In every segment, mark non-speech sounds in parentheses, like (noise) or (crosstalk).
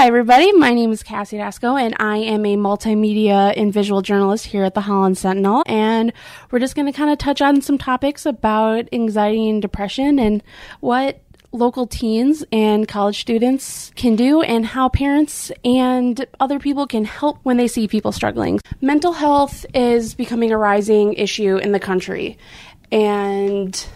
Hi, everybody. My name is Cassie Daszko, and I am a multimedia and visual journalist here at the Holland Sentinel. And we're just going to kind of touch on some topics about anxiety and depression and what local teens and college students can do and how parents and other people can help when they see people struggling. Mental health is becoming a rising issue in the country. And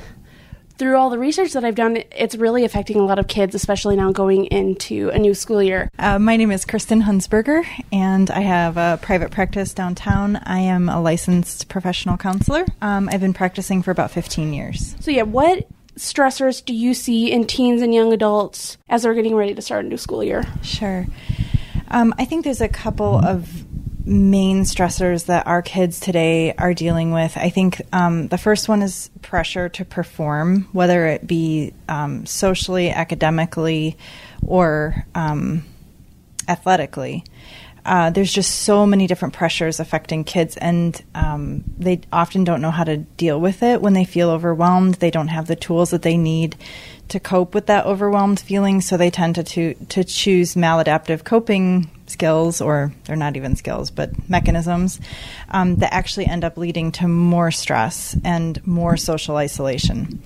through all the research that I've done, it's really affecting a lot of kids, especially now going into a new school year. Uh, my name is Kristen Hunsberger, and I have a private practice downtown. I am a licensed professional counselor. Um, I've been practicing for about 15 years. So, yeah, what stressors do you see in teens and young adults as they're getting ready to start a new school year? Sure. Um, I think there's a couple of main stressors that our kids today are dealing with. I think um, the first one is pressure to perform, whether it be um, socially, academically, or um, athletically. Uh, there's just so many different pressures affecting kids, and um, they often don't know how to deal with it when they feel overwhelmed. They don't have the tools that they need to cope with that overwhelmed feeling, so they tend to to, to choose maladaptive coping skills, or they're not even skills, but mechanisms um, that actually end up leading to more stress and more social isolation.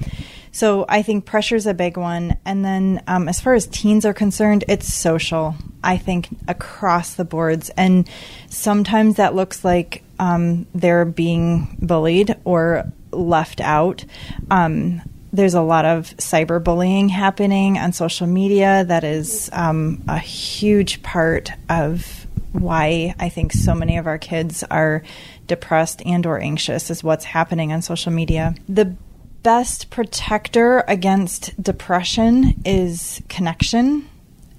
So I think pressure is a big one. And then um, as far as teens are concerned, it's social, I think, across the boards. And sometimes that looks like um, they're being bullied or left out. Um, there's a lot of cyberbullying happening on social media. That is um, a huge part of why I think so many of our kids are depressed and or anxious is what's happening on social media. The best protector against depression is connection.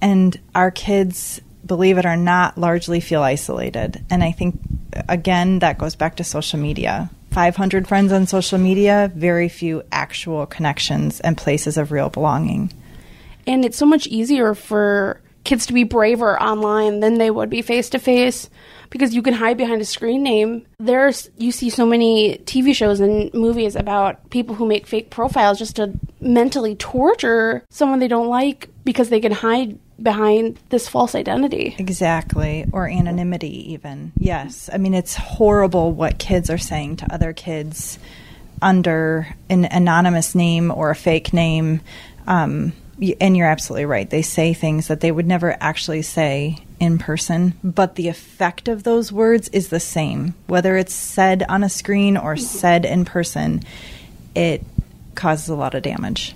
And our kids believe it or not largely feel isolated. And I think again that goes back to social media 500 friends on social media, very few actual connections and places of real belonging. And it's so much easier for kids to be braver online than they would be face to face because you can hide behind a screen name. There's you see so many TV shows and movies about people who make fake profiles just to mentally torture someone they don't like because they can hide behind this false identity. Exactly, or anonymity, even. Yes. I mean, it's horrible what kids are saying to other kids under an anonymous name or a fake name. Um, and you're absolutely right. They say things that they would never actually say in person, but the effect of those words is the same. Whether it's said on a screen or said in person, it causes a lot of damage.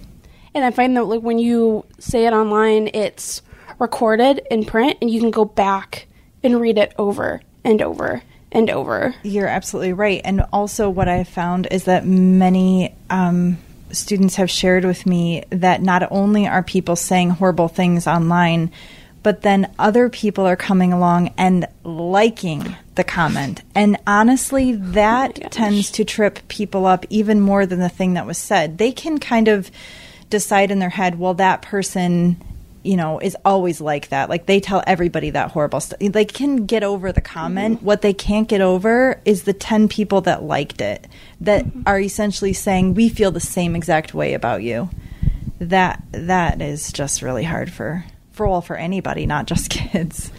And I find that like when you say it online, it's recorded in print and you can go back and read it over and over and over. You're absolutely right. And also, what I've found is that many um, students have shared with me that not only are people saying horrible things online, but then other people are coming along and liking the comment. And honestly, that oh tends to trip people up even more than the thing that was said. They can kind of decide in their head, well, that person you know, is always like that. Like they tell everybody that horrible stuff. They can get over the comment. Mm-hmm. What they can't get over is the 10 people that liked it that mm-hmm. are essentially saying we feel the same exact way about you. That that is just really hard for for all for anybody, not just (laughs) kids.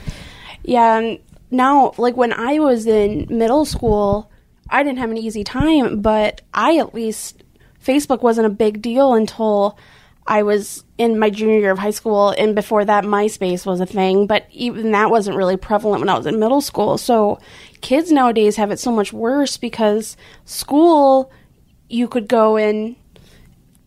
Yeah, and now like when I was in middle school, I didn't have an easy time, but I at least Facebook wasn't a big deal until I was in my junior year of high school, and before that, MySpace was a thing, but even that wasn't really prevalent when I was in middle school. So kids nowadays have it so much worse because school, you could go and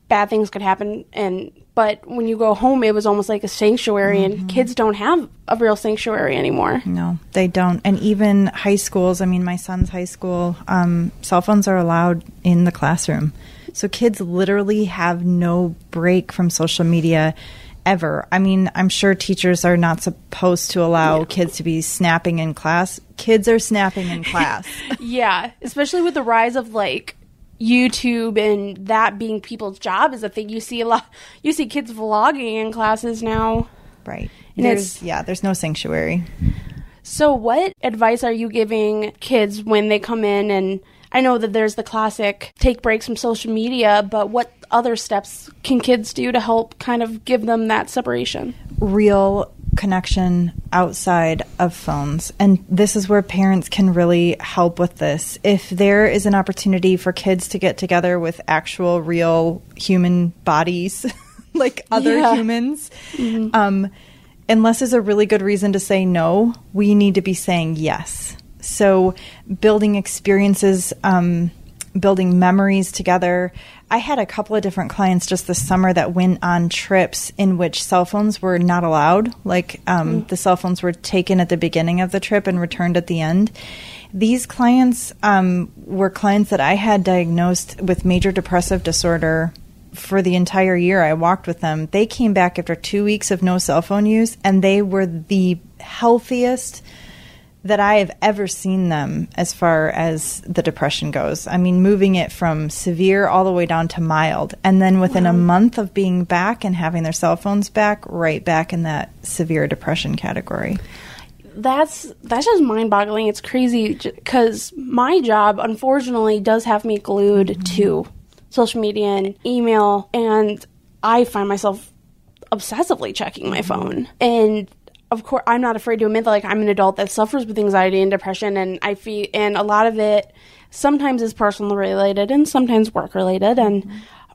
bad things could happen, and but when you go home, it was almost like a sanctuary, mm-hmm. and kids don't have a real sanctuary anymore. No, they don't. And even high schools, I mean, my son's high school, um, cell phones are allowed in the classroom. So kids literally have no break from social media ever. I mean, I'm sure teachers are not supposed to allow kids to be snapping in class. Kids are snapping in class. (laughs) Yeah, especially with the rise of like YouTube and that being people's job is a thing. You see a lot. You see kids vlogging in classes now. right. And There's it's- yeah, there's no sanctuary. So, what advice are you giving kids when they come in? And I know that there's the classic take breaks from social media, but what other steps can kids do to help kind of give them that separation? real connection outside of phones. And this is where parents can really help with this. If there is an opportunity for kids to get together with actual, real human bodies, (laughs) like other Yeah. humans, um, unless there's a really good reason to say no, we need to be saying yes. So, building experiences, um, building memories together. I had a couple of different clients just this summer that went on trips in which cell phones were not allowed. Like um, the cell phones were taken at the beginning of the trip and returned at the end. These clients um, were clients that I had diagnosed with major depressive disorder for the entire year I walked with them. They came back after two weeks of no cell phone use, and they were the healthiest that I have ever seen them as far as the depression goes. I mean, moving it from severe all the way down to mild. And then within a month of being back and having their cell phones back, right back in that severe depression category. That's that's just mind-boggling. It's crazy because my job, unfortunately, does have me glued mm-hmm. to social media and email, and I find myself obsessively checking my mm-hmm. phone. And of course, I'm not afraid to admit that like I'm an adult that suffers with anxiety and depression, and I feel and a lot of it sometimes is personal related and sometimes work related, and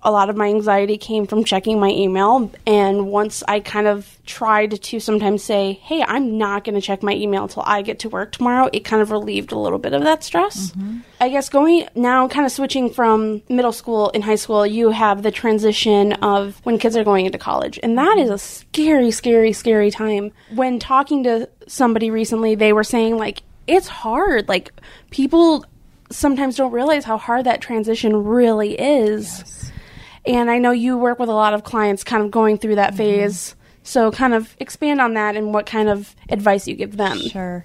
a lot of my anxiety came from checking my email. And once I kind of tried to sometimes say, "Hey, I'm not going to check my email until I get to work tomorrow," it kind of relieved a little bit of that stress. Mm-hmm. I guess going now, kind of switching from middle school and high school, you have the transition of when kids are going into college. And that is a scary, scary, scary time. When talking to somebody recently, they were saying, like, it's hard. Like, people sometimes don't realize how hard that transition really is. And I know you work with a lot of clients kind of going through that mm-hmm. phase. So, kind of expand on that and what kind of advice you give them. Sure.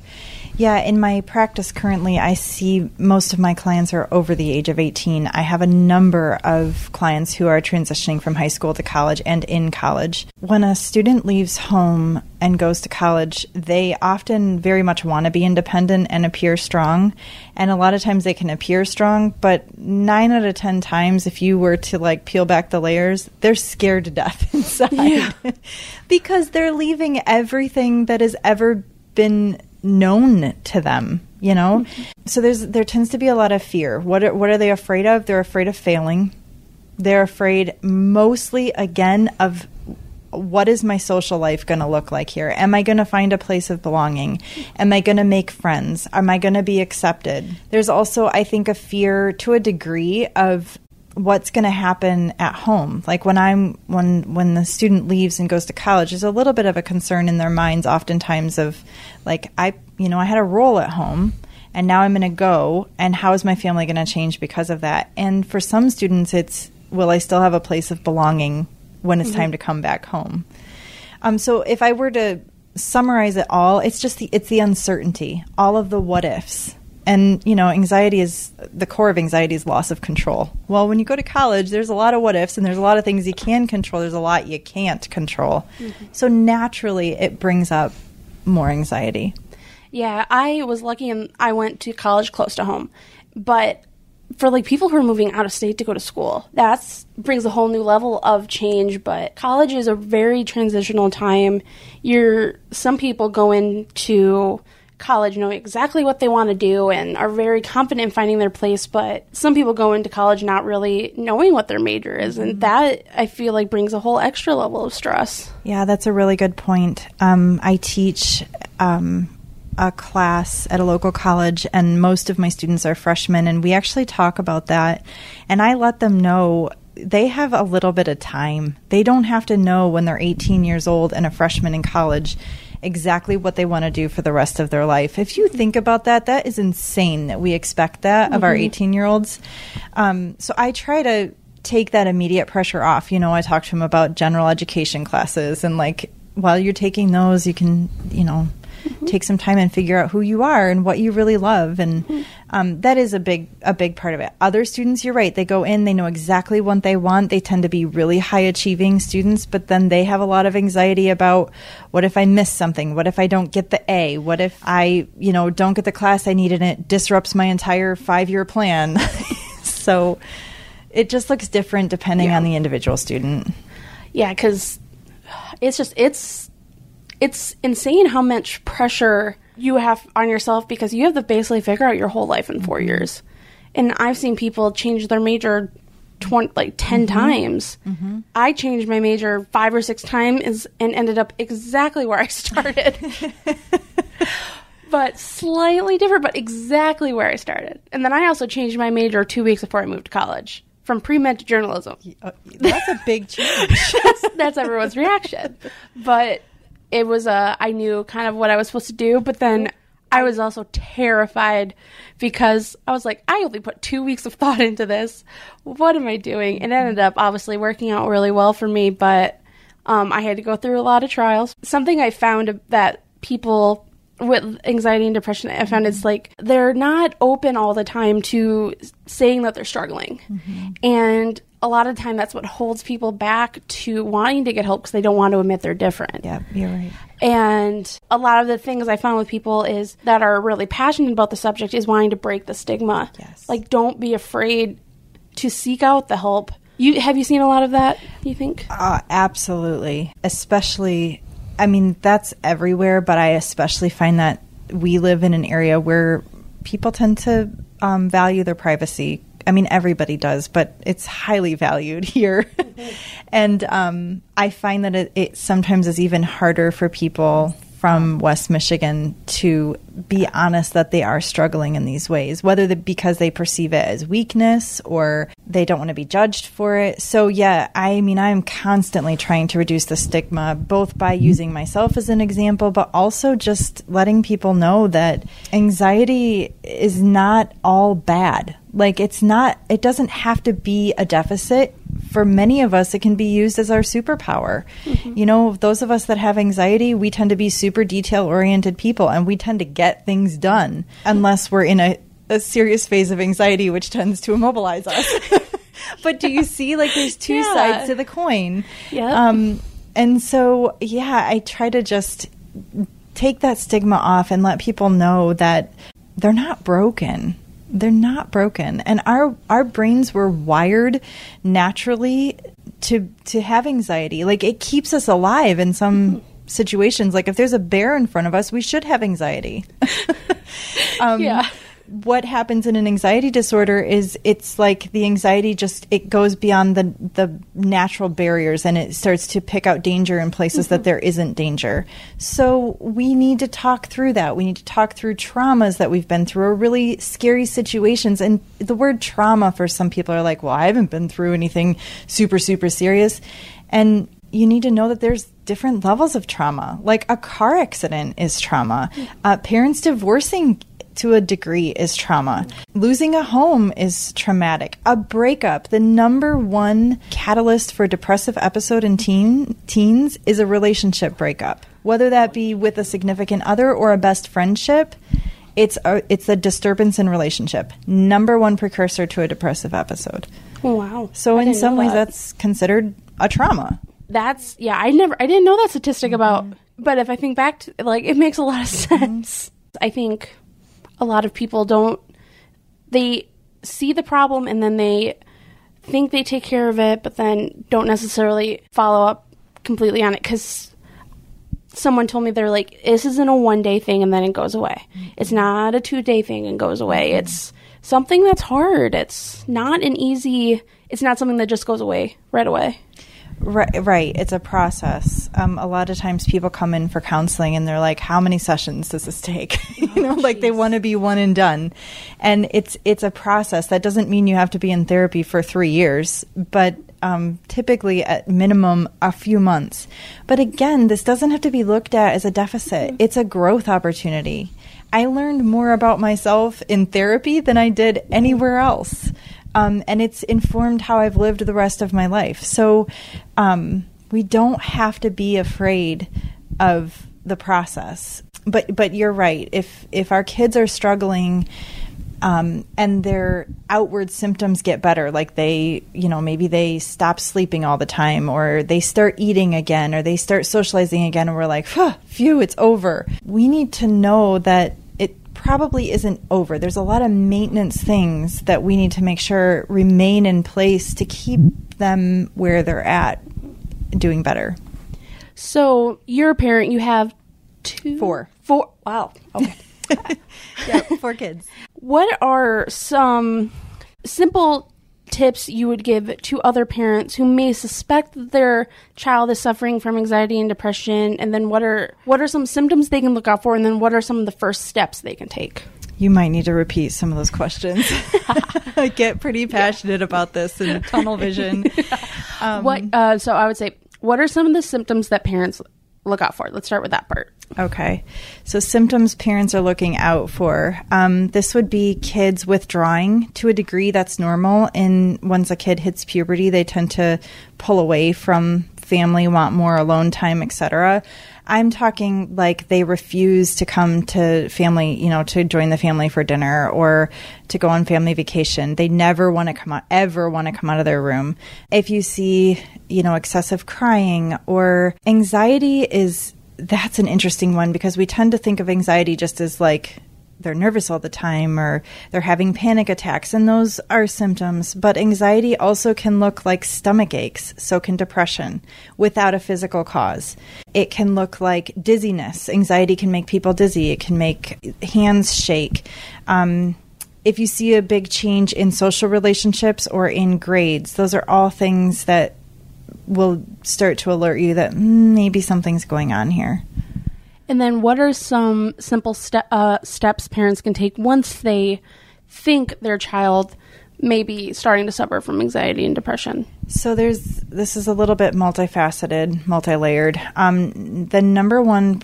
Yeah, in my practice currently, I see most of my clients are over the age of 18. I have a number of clients who are transitioning from high school to college and in college. When a student leaves home and goes to college, they often very much want to be independent and appear strong. And a lot of times they can appear strong, but nine out of 10 times, if you were to like peel back the layers, they're scared to death (laughs) inside (laughs) because they're leaving everything that has ever been known to them you know? So there's there tends to be a lot of fear. What are, what are they afraid of? They're afraid of failing. They're afraid mostly again of what is my social life going to look like here? Am i going to find a place of belonging? Am i going to make friends? Am i going to be accepted? There's also i think a fear to a degree of what's going to happen at home. Like when i'm when when the student leaves and goes to college there's a little bit of a concern in their minds oftentimes of like i you know i had a role at home and now i'm going to go and how is my family going to change because of that? And for some students it's will i still have a place of belonging when it's time to come back home? Um, so if i were to summarize it all it's just the it's the uncertainty all of the what ifs and you know anxiety is the core of anxiety is loss of control. Well when you go to college there's a lot of what ifs and there's a lot of things you can control. There's a lot you can't control. Mm-hmm. So naturally it brings up more anxiety. Yeah, I was lucky and I went to college close to home. But for like people who are moving out of state to go to school, that's brings a whole new level of change, but college is a very transitional time. You're some people go into college know exactly what they want to do and are very confident in finding their place, but some people go into college not really knowing what their major is, and that I feel like brings a whole extra level of stress. Yeah, that's a really good point. Um, I teach um, a class at a local college, and most of my students are freshmen, and we actually talk about that. And I let them know they have a little bit of time. They don't have to know when they're 18 years old and a freshman in college exactly what they want to do for the rest of their life. If you think about that, that is insane that we expect that of our 18 year olds. Um, so I try to take that immediate pressure off. You know, I talked to him about general education classes and like while you're taking those, you can, you know, take some time and figure out who you are and what you really love. And um, that is a big a big part of it. Other students you're right they go in they know exactly what they want. They tend to be really high achieving students but then they have a lot of anxiety about what if i miss something? What if i don't get the a? What if i you know don't get the class i need and it disrupts my entire five year plan? (laughs) So it just looks different depending Yeah. on the individual student. Yeah, because it's just it's it's insane how much pressure you have on yourself because you have to basically figure out your whole life in 4 mm-hmm. years. And I've seen people change their major 20, like 10 mm-hmm. times. Mm-hmm. I changed my major 5 or 6 times and ended up exactly where I (laughs) started. (laughs) but slightly different, but exactly where I started. And then I also changed my major 2 weeks before I moved to college from pre-med to journalism Uh, that's a big (laughs) change that's, that's everyone's reaction. But it was a I knew kind of what I was supposed to do, but then I was also terrified because I was like, I only put two weeks of (laughs) thought into this. What am I doing? It ended up obviously working out really well for me, but um, I had to go through a lot of trials. Something I found that people with anxiety and depression, I found it's like they're not open all the time to saying that they're struggling. And a lot of time that's what holds people back to wanting to get help because they don't want to admit they're different. yeah you're right And a lot of the things I found with people is that are really passionate about the subject is wanting to break the stigma. Yes. Like don't be afraid to seek out the help. You have you seen a lot of that, you think? Uh, absolutely. Especially, I mean, that's everywhere, but I especially find that we live in an area where people tend to um, value their privacy. I mean, everybody does, but it's highly valued (laughs) here. and um, I find that it, it sometimes is even harder for people from West Michigan to be honest that they are struggling in these ways, whether the, because they perceive it as weakness or they don't want to be judged for it. So, yeah, I mean, I'm constantly trying to reduce the stigma, both by mm-hmm. using myself as an example, but also just letting people know that anxiety is not all bad. Like, it's not, it doesn't have to be a deficit for many of us, it can be used as our superpower. You know, those of us that have anxiety, we tend to be super detail oriented people and we tend to get things done unless we're in a, a serious phase of anxiety, which tends to immobilize us. (laughs) but do you (laughs) see, like, there's two Yeah. sides to the coin? Yep. Um, and so, yeah, I try to just take that stigma off and let people know that they're not broken. They're not broken. And our our brains were wired naturally to to have anxiety. Like it keeps us alive in some situations. Like if there's a bear in front of us, we should have anxiety. (laughs) um, Yeah. What happens in an anxiety disorder is it's like the anxiety just it goes beyond the the natural barriers and it starts to pick out danger in places that there isn't danger. So we need to talk through that. We need to talk through traumas that we've been through or really scary situations. And the word trauma for some people are like, well, I haven't been through anything super super serious, and you need to know that there's different levels of trauma. Like a car accident is trauma. Uh, parents divorcing to a degree is trauma. Losing a home is traumatic. A breakup, the number one catalyst for depressive episode in teen teens is a relationship breakup. Whether that be with a significant other or a best friendship, it's a, it's a disturbance in relationship. Number one precursor to a depressive episode. Oh, wow. So I in some ways that. that's considered a trauma. that's yeah i never i didn't know that statistic about but if i think back to like it makes a lot of mm-hmm. sense i think a lot of people don't they see the problem and then they think they take care of it but then don't necessarily follow up completely on it because someone told me they're like this isn't a one day thing and then it goes away. It's not a two day thing and goes away. Mm-hmm. It's something that's hard. It's not an easy it's not something that just goes away right away Right, right. It's a process. Um, a lot of times people come in for counseling and they're like, "How many sessions does this take?" (laughs) you know, like they want to be one and done. And it's it's a process. That doesn't mean you have to be in therapy for three years, but um, typically at minimum a few months. But again, this doesn't have to be looked at as a deficit. It's a growth opportunity. I learned more about myself in therapy than I did anywhere else. Um, and it's informed how I've lived the rest of my life. So um, we don't have to be afraid of the process. But but you're right. If if our kids are struggling um, and their outward symptoms get better, like they, you know, maybe they stop sleeping all the time, or they start eating again, or they start socializing again, and we're like, phew, it's over. We need to know that probably isn't over. There's a lot of maintenance things that we need to make sure remain in place to keep them where they're at, doing better. So you're a parent. You have two, Four. four. Wow. Okay. (laughs) Yeah, four kids. what are some simple tips you would give to other parents who may suspect that their child is suffering from anxiety and depression? And then what are what are some symptoms they can look out for? And then what are some of the first steps they can take? You might need to repeat some of those questions. (laughs) (laughs) I get pretty passionate about this and (laughs) tunnel vision. Um, what? Uh, so I would say, what are some of the symptoms that parents look out for? Let's start with that part. Okay. So, symptoms parents are looking out for. Um, this would be kids withdrawing to a degree that's normal. And once a kid hits puberty, they tend to pull away from family, want more alone time, etc. I'm talking like they refuse to come to family, you know, to join the family for dinner or to go on family vacation. They never want to come out, ever want to come out of their room. If you see, you know, excessive crying or anxiety is that's an interesting one because we tend to think of anxiety just as like they're nervous all the time or they're having panic attacks and those are symptoms. But anxiety also can look like stomach aches so can depression without a physical cause. It can look like dizziness. Anxiety can make people dizzy. It can make hands shake. Um, if you see a big change in social relationships or in grades those are all things that will start to alert you that maybe something's going on here And then what are some simple ste- uh, steps parents can take once they think their child may be starting to suffer from anxiety and depression? So there's this is a little bit multifaceted, multi-layered. Um, the number one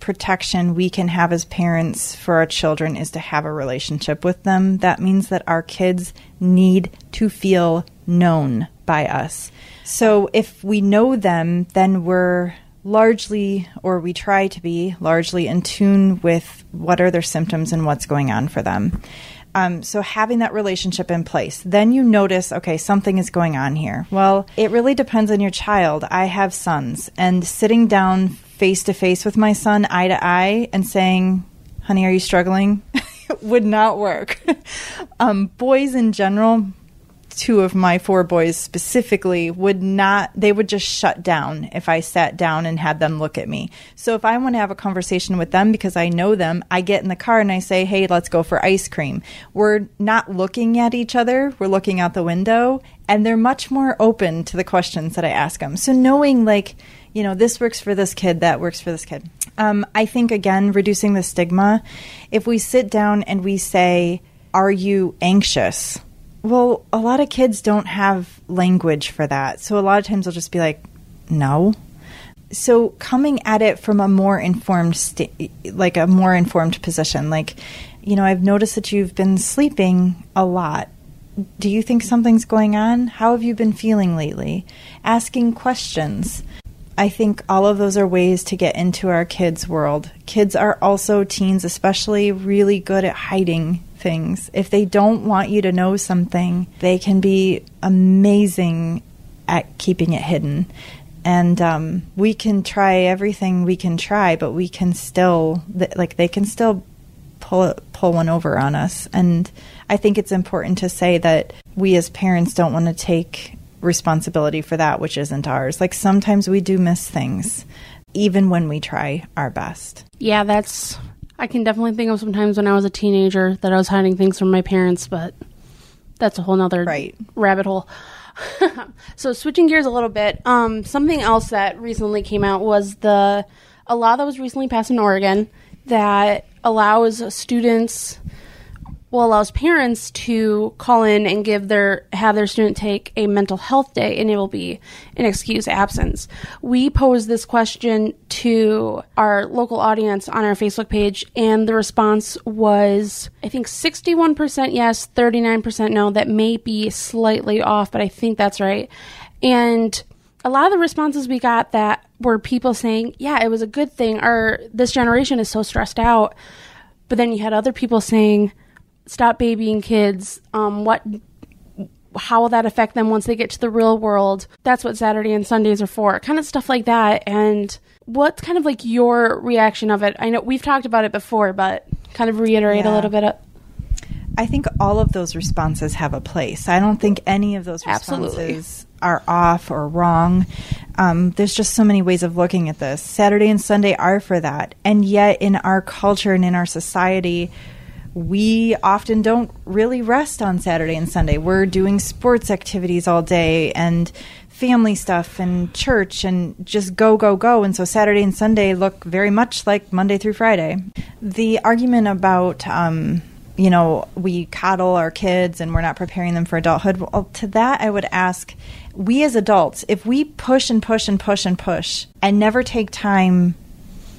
protection we can have as parents for our children is to have a relationship with them. That means that our kids need to feel known by us. So if we know them, then we're largely, or we try to be largely in tune with what are their symptoms and what's going on for them. Um, so having that relationship in place, then you notice, okay, something is going on here. Well, it really depends on your child. I have sons, and sitting down face to face with my son, eye to eye, and saying, "Honey, are you struggling?" (laughs) would not work. (laughs) um, boys in general, two of my four boys specifically would not they would just shut down if i sat down and had them look at me so if i want to have a conversation with them because i know them i get in the car and i say hey let's go for ice cream we're not looking at each other we're looking out the window and they're much more open to the questions that i ask them so knowing like you know this works for this kid that works for this kid um, i think again reducing the stigma if we sit down and we say are you anxious well, a lot of kids don't have language for that. So a lot of times they'll just be like, no. So coming at it from a more informed, sta- like a more informed position, like, you know, I've noticed that you've been sleeping a lot. Do you think something's going on? How have you been feeling lately? Asking questions. I think all of those are ways to get into our kids' world. Kids are also, teens especially, really good at hiding things. If they don't want you to know something, they can be amazing at keeping it hidden. And um, we can try everything we can try, but we can still, like, they can still pull pull one over on us. And I think it's important to say that we as parents don't want to take responsibility for that which isn't ours. Like sometimes we do miss things, even when we try our best. Yeah, that's. I can definitely think of sometimes when I was a teenager that I was hiding things from my parents, but that's a whole nother Right. rabbit hole. (laughs) so switching gears a little bit, um, something else that recently came out was the a law that was recently passed in Oregon that allows students. Allows parents to call in and give their have their student take a mental health day and it will be an excuse absence. We posed this question to our local audience on our Facebook page and the response was I think 61% yes, 39% no. That may be slightly off, but I think that's right. And a lot of the responses we got that were people saying, "Yeah, it was a good thing," or "This generation is so stressed out." But then you had other people saying, "Stop babying kids." Um, what? How will that affect them once they get to the real world? That's what Saturday and Sundays are for. Kind of stuff like that. And what's kind of like your reaction of it? I know we've talked about it before, but kind of reiterate Yeah. a little bit. Of, I think all of those responses have a place. I don't think any of those Absolutely. responses are off or wrong. Um, there's just so many ways of looking at this. Saturday and Sunday are for that. And yet, in our culture and in our society, we often don't really rest on Saturday and Sunday. We're doing sports activities all day and family stuff and church and just go, go, go. And so Saturday and Sunday look very much like Monday through Friday. The argument about, um, you know, we coddle our kids and we're not preparing them for adulthood. Well, to that, I would ask we as adults, if we push and push and push and push and never take time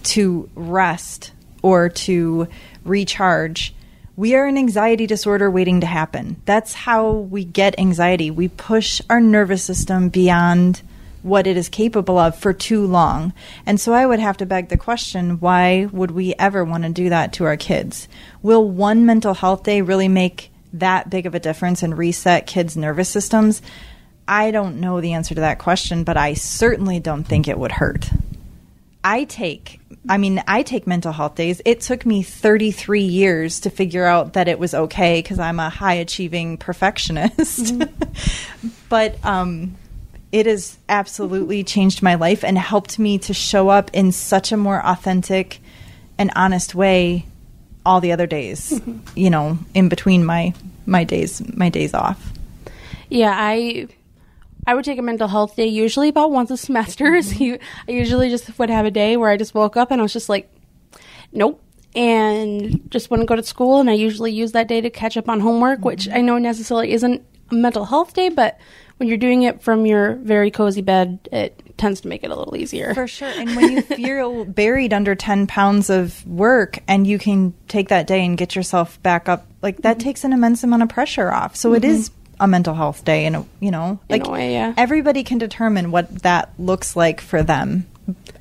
to rest or to recharge, we are an anxiety disorder waiting to happen. That's how we get anxiety. We push our nervous system beyond what it is capable of for too long. And so I would have to beg the question why would we ever want to do that to our kids? Will one mental health day really make that big of a difference and reset kids' nervous systems? I don't know the answer to that question, but I certainly don't think it would hurt. I take, I mean, I take mental health days. It took me 33 years to figure out that it was okay because I'm a high achieving perfectionist. (laughs) but um, it has absolutely changed my life and helped me to show up in such a more authentic and honest way all the other days, you know, in between my my days my days off. Yeah, I I would take a mental health day usually about once a semester. (laughs) So you, I usually just would have a day where I just woke up and I was just like, nope, and just wouldn't go to school. And I usually use that day to catch up on homework, which I know necessarily isn't a mental health day, but when you're doing it from your very cozy bed, it tends to make it a little easier. For sure. And when you (laughs) feel buried under 10 pounds of work and you can take that day and get yourself back up, like that mm-hmm. takes an immense amount of pressure off. So it mm-hmm. is a mental health day and you know, like way, yeah. everybody can determine what that looks like for them.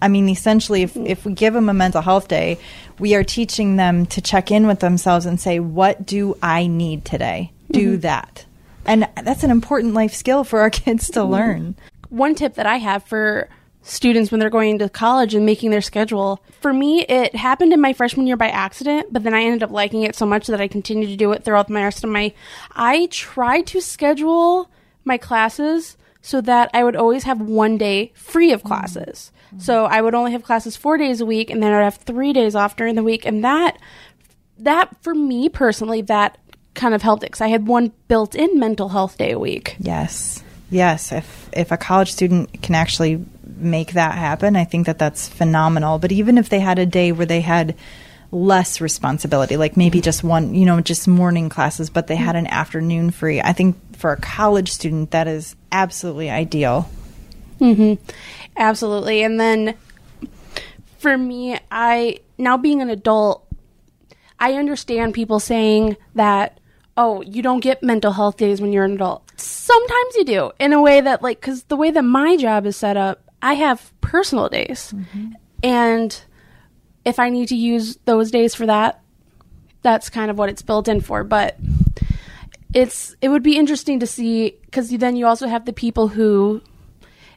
I mean, essentially, if, if we give them a mental health day, we are teaching them to check in with themselves and say, What do I need today? Do mm-hmm. that. And that's an important life skill for our (laughs) kids to mm-hmm. learn. one tip that I have for students when they're going to college and making their schedule. For me, it happened in my freshman year by accident, but then I ended up liking it so much that I continued to do it throughout my rest of my. I tried to schedule my classes so that I would always have one day free of classes. So I would only have classes four days a week, and then I'd have three days off during the week, and that that for me personally that kind of helped it because I had one built-in mental health day a week. Yes. Yes, if if a college student can actually make that happen, I think that that's phenomenal. But even if they had a day where they had less responsibility, like maybe just one, you know, just morning classes, but they had an afternoon free, I think for a college student that is absolutely ideal. Mm-hmm. Absolutely. And then for me, I now being an adult, I understand people saying that, oh, you don't get mental health days when you're an adult. Sometimes you do, in a way that, like, because the way that my job is set up, I have personal days. Mm-hmm. And if I need to use those days for that, that's kind of what it's built in for. But it's it would be interesting to see because then you also have the people who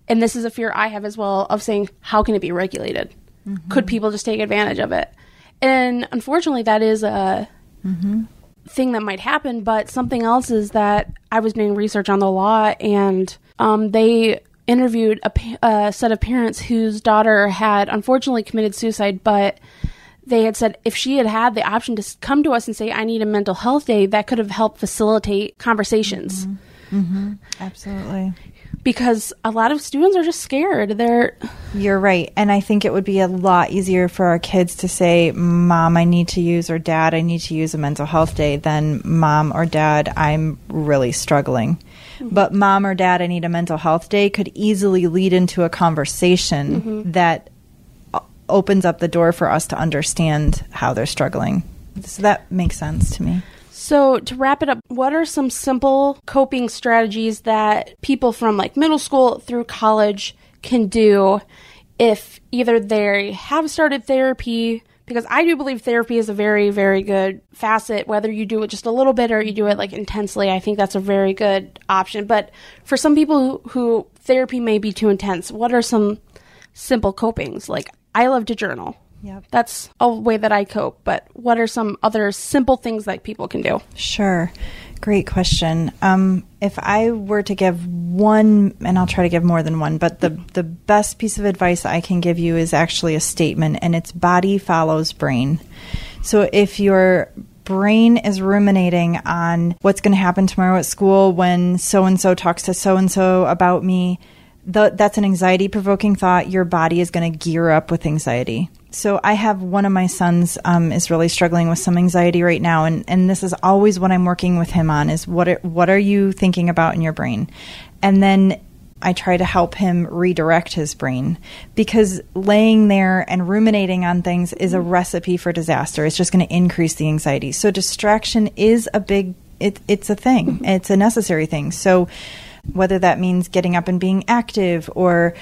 and this is a fear I have as well of saying, how can it be regulated? Mm-hmm. Could people just take advantage of it? And unfortunately, that is a mm-hmm. thing that might happen. But something else is that I was doing research on the law, and um, they interviewed a, a set of parents whose daughter had unfortunately committed suicide, but they had said if she had had the option to come to us and say, I need a mental health day, that could have helped facilitate conversations mm-hmm. Mm-hmm. Absolutely. because a lot of students are just scared. They're You're right. And I think it would be a lot easier for our kids to say, Mom, I need to use, or Dad, I need to use a mental health day than Mom or Dad, I'm really struggling. Mm-hmm. But Mom or Dad, I need a mental health day could easily lead into a conversation mm-hmm. that opens up the door for us to understand how they're struggling. So that makes sense to me. So, to wrap it up, what are some simple coping strategies that people from like middle school through college can do if either they have started therapy? Because I do believe therapy is a very, very good facet, whether you do it just a little bit or you do it like intensely. I think that's a very good option. But for some people who, who therapy may be too intense, what are some simple copings? Like, I love to journal. Yeah. That's a way that I cope. But what are some other simple things that people can do? Sure. Great question. Um, if I were to give one, and I'll try to give more than one, but the, the best piece of advice I can give you is actually a statement, and it's body follows brain. So if your brain is ruminating on what's going to happen tomorrow at school when so and so talks to so and so about me, the, that's an anxiety provoking thought. Your body is going to gear up with anxiety. So I have one of my sons um, is really struggling with some anxiety right now, and, and this is always what I'm working with him on is what are, what are you thinking about in your brain, and then I try to help him redirect his brain because laying there and ruminating on things is a recipe for disaster. It's just going to increase the anxiety. So distraction is a big it, it's a thing. It's a necessary thing. So whether that means getting up and being active or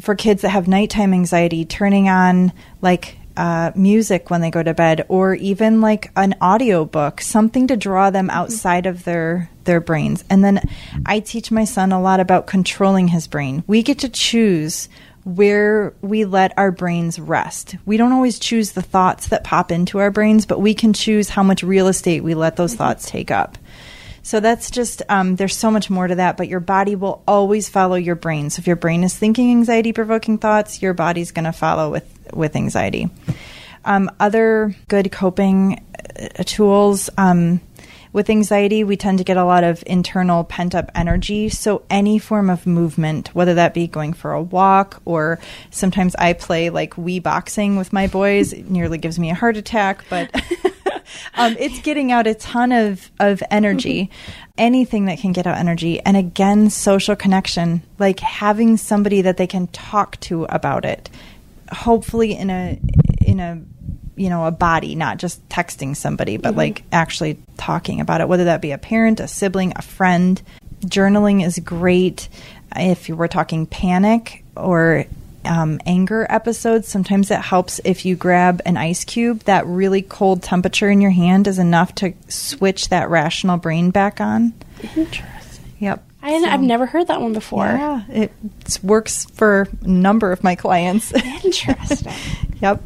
for kids that have nighttime anxiety, turning on like uh, music when they go to bed or even like an audio book something to draw them outside of their their brains. And then i teach my son a lot about controlling his brain. We get to choose where we let our brains rest. We don't always choose the thoughts that pop into our brains but we can choose how much real estate we let those thoughts take up so that's just, um, there's so much more to that, but your body will always follow your brain. So if your brain is thinking anxiety provoking thoughts, your body's going to follow with, with anxiety. Um, other good coping uh, tools, um, with anxiety, we tend to get a lot of internal pent up energy. So, any form of movement, whether that be going for a walk or sometimes I play like Wii boxing with my boys, it nearly gives me a heart attack, but (laughs) um, it's getting out a ton of, of energy, anything that can get out energy. And again, social connection, like having somebody that they can talk to about it, hopefully in a, in a, you know, a body, not just texting somebody, but mm-hmm. like actually talking about it, whether that be a parent, a sibling, a friend. Journaling is great if you were talking panic or um, anger episodes, sometimes it helps if you grab an ice cube. That really cold temperature in your hand is enough to switch that rational brain back on. Interesting. Yep. I, so, I've never heard that one before. Yeah, it works for a number of my clients. Interesting. (laughs) yep.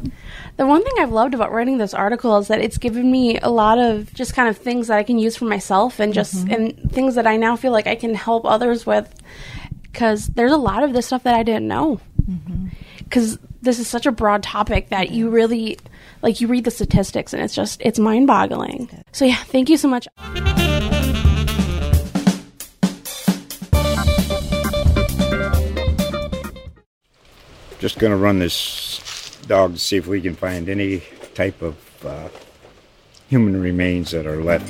The one thing I've loved about writing this article is that it's given me a lot of just kind of things that I can use for myself and just mm-hmm. and things that I now feel like I can help others with because there's a lot of this stuff that I didn't know. Because mm-hmm. this is such a broad topic that you really, like, you read the statistics and it's just, it's mind boggling. So, yeah, thank you so much. Just going to run this dog to see if we can find any type of uh, human remains that are left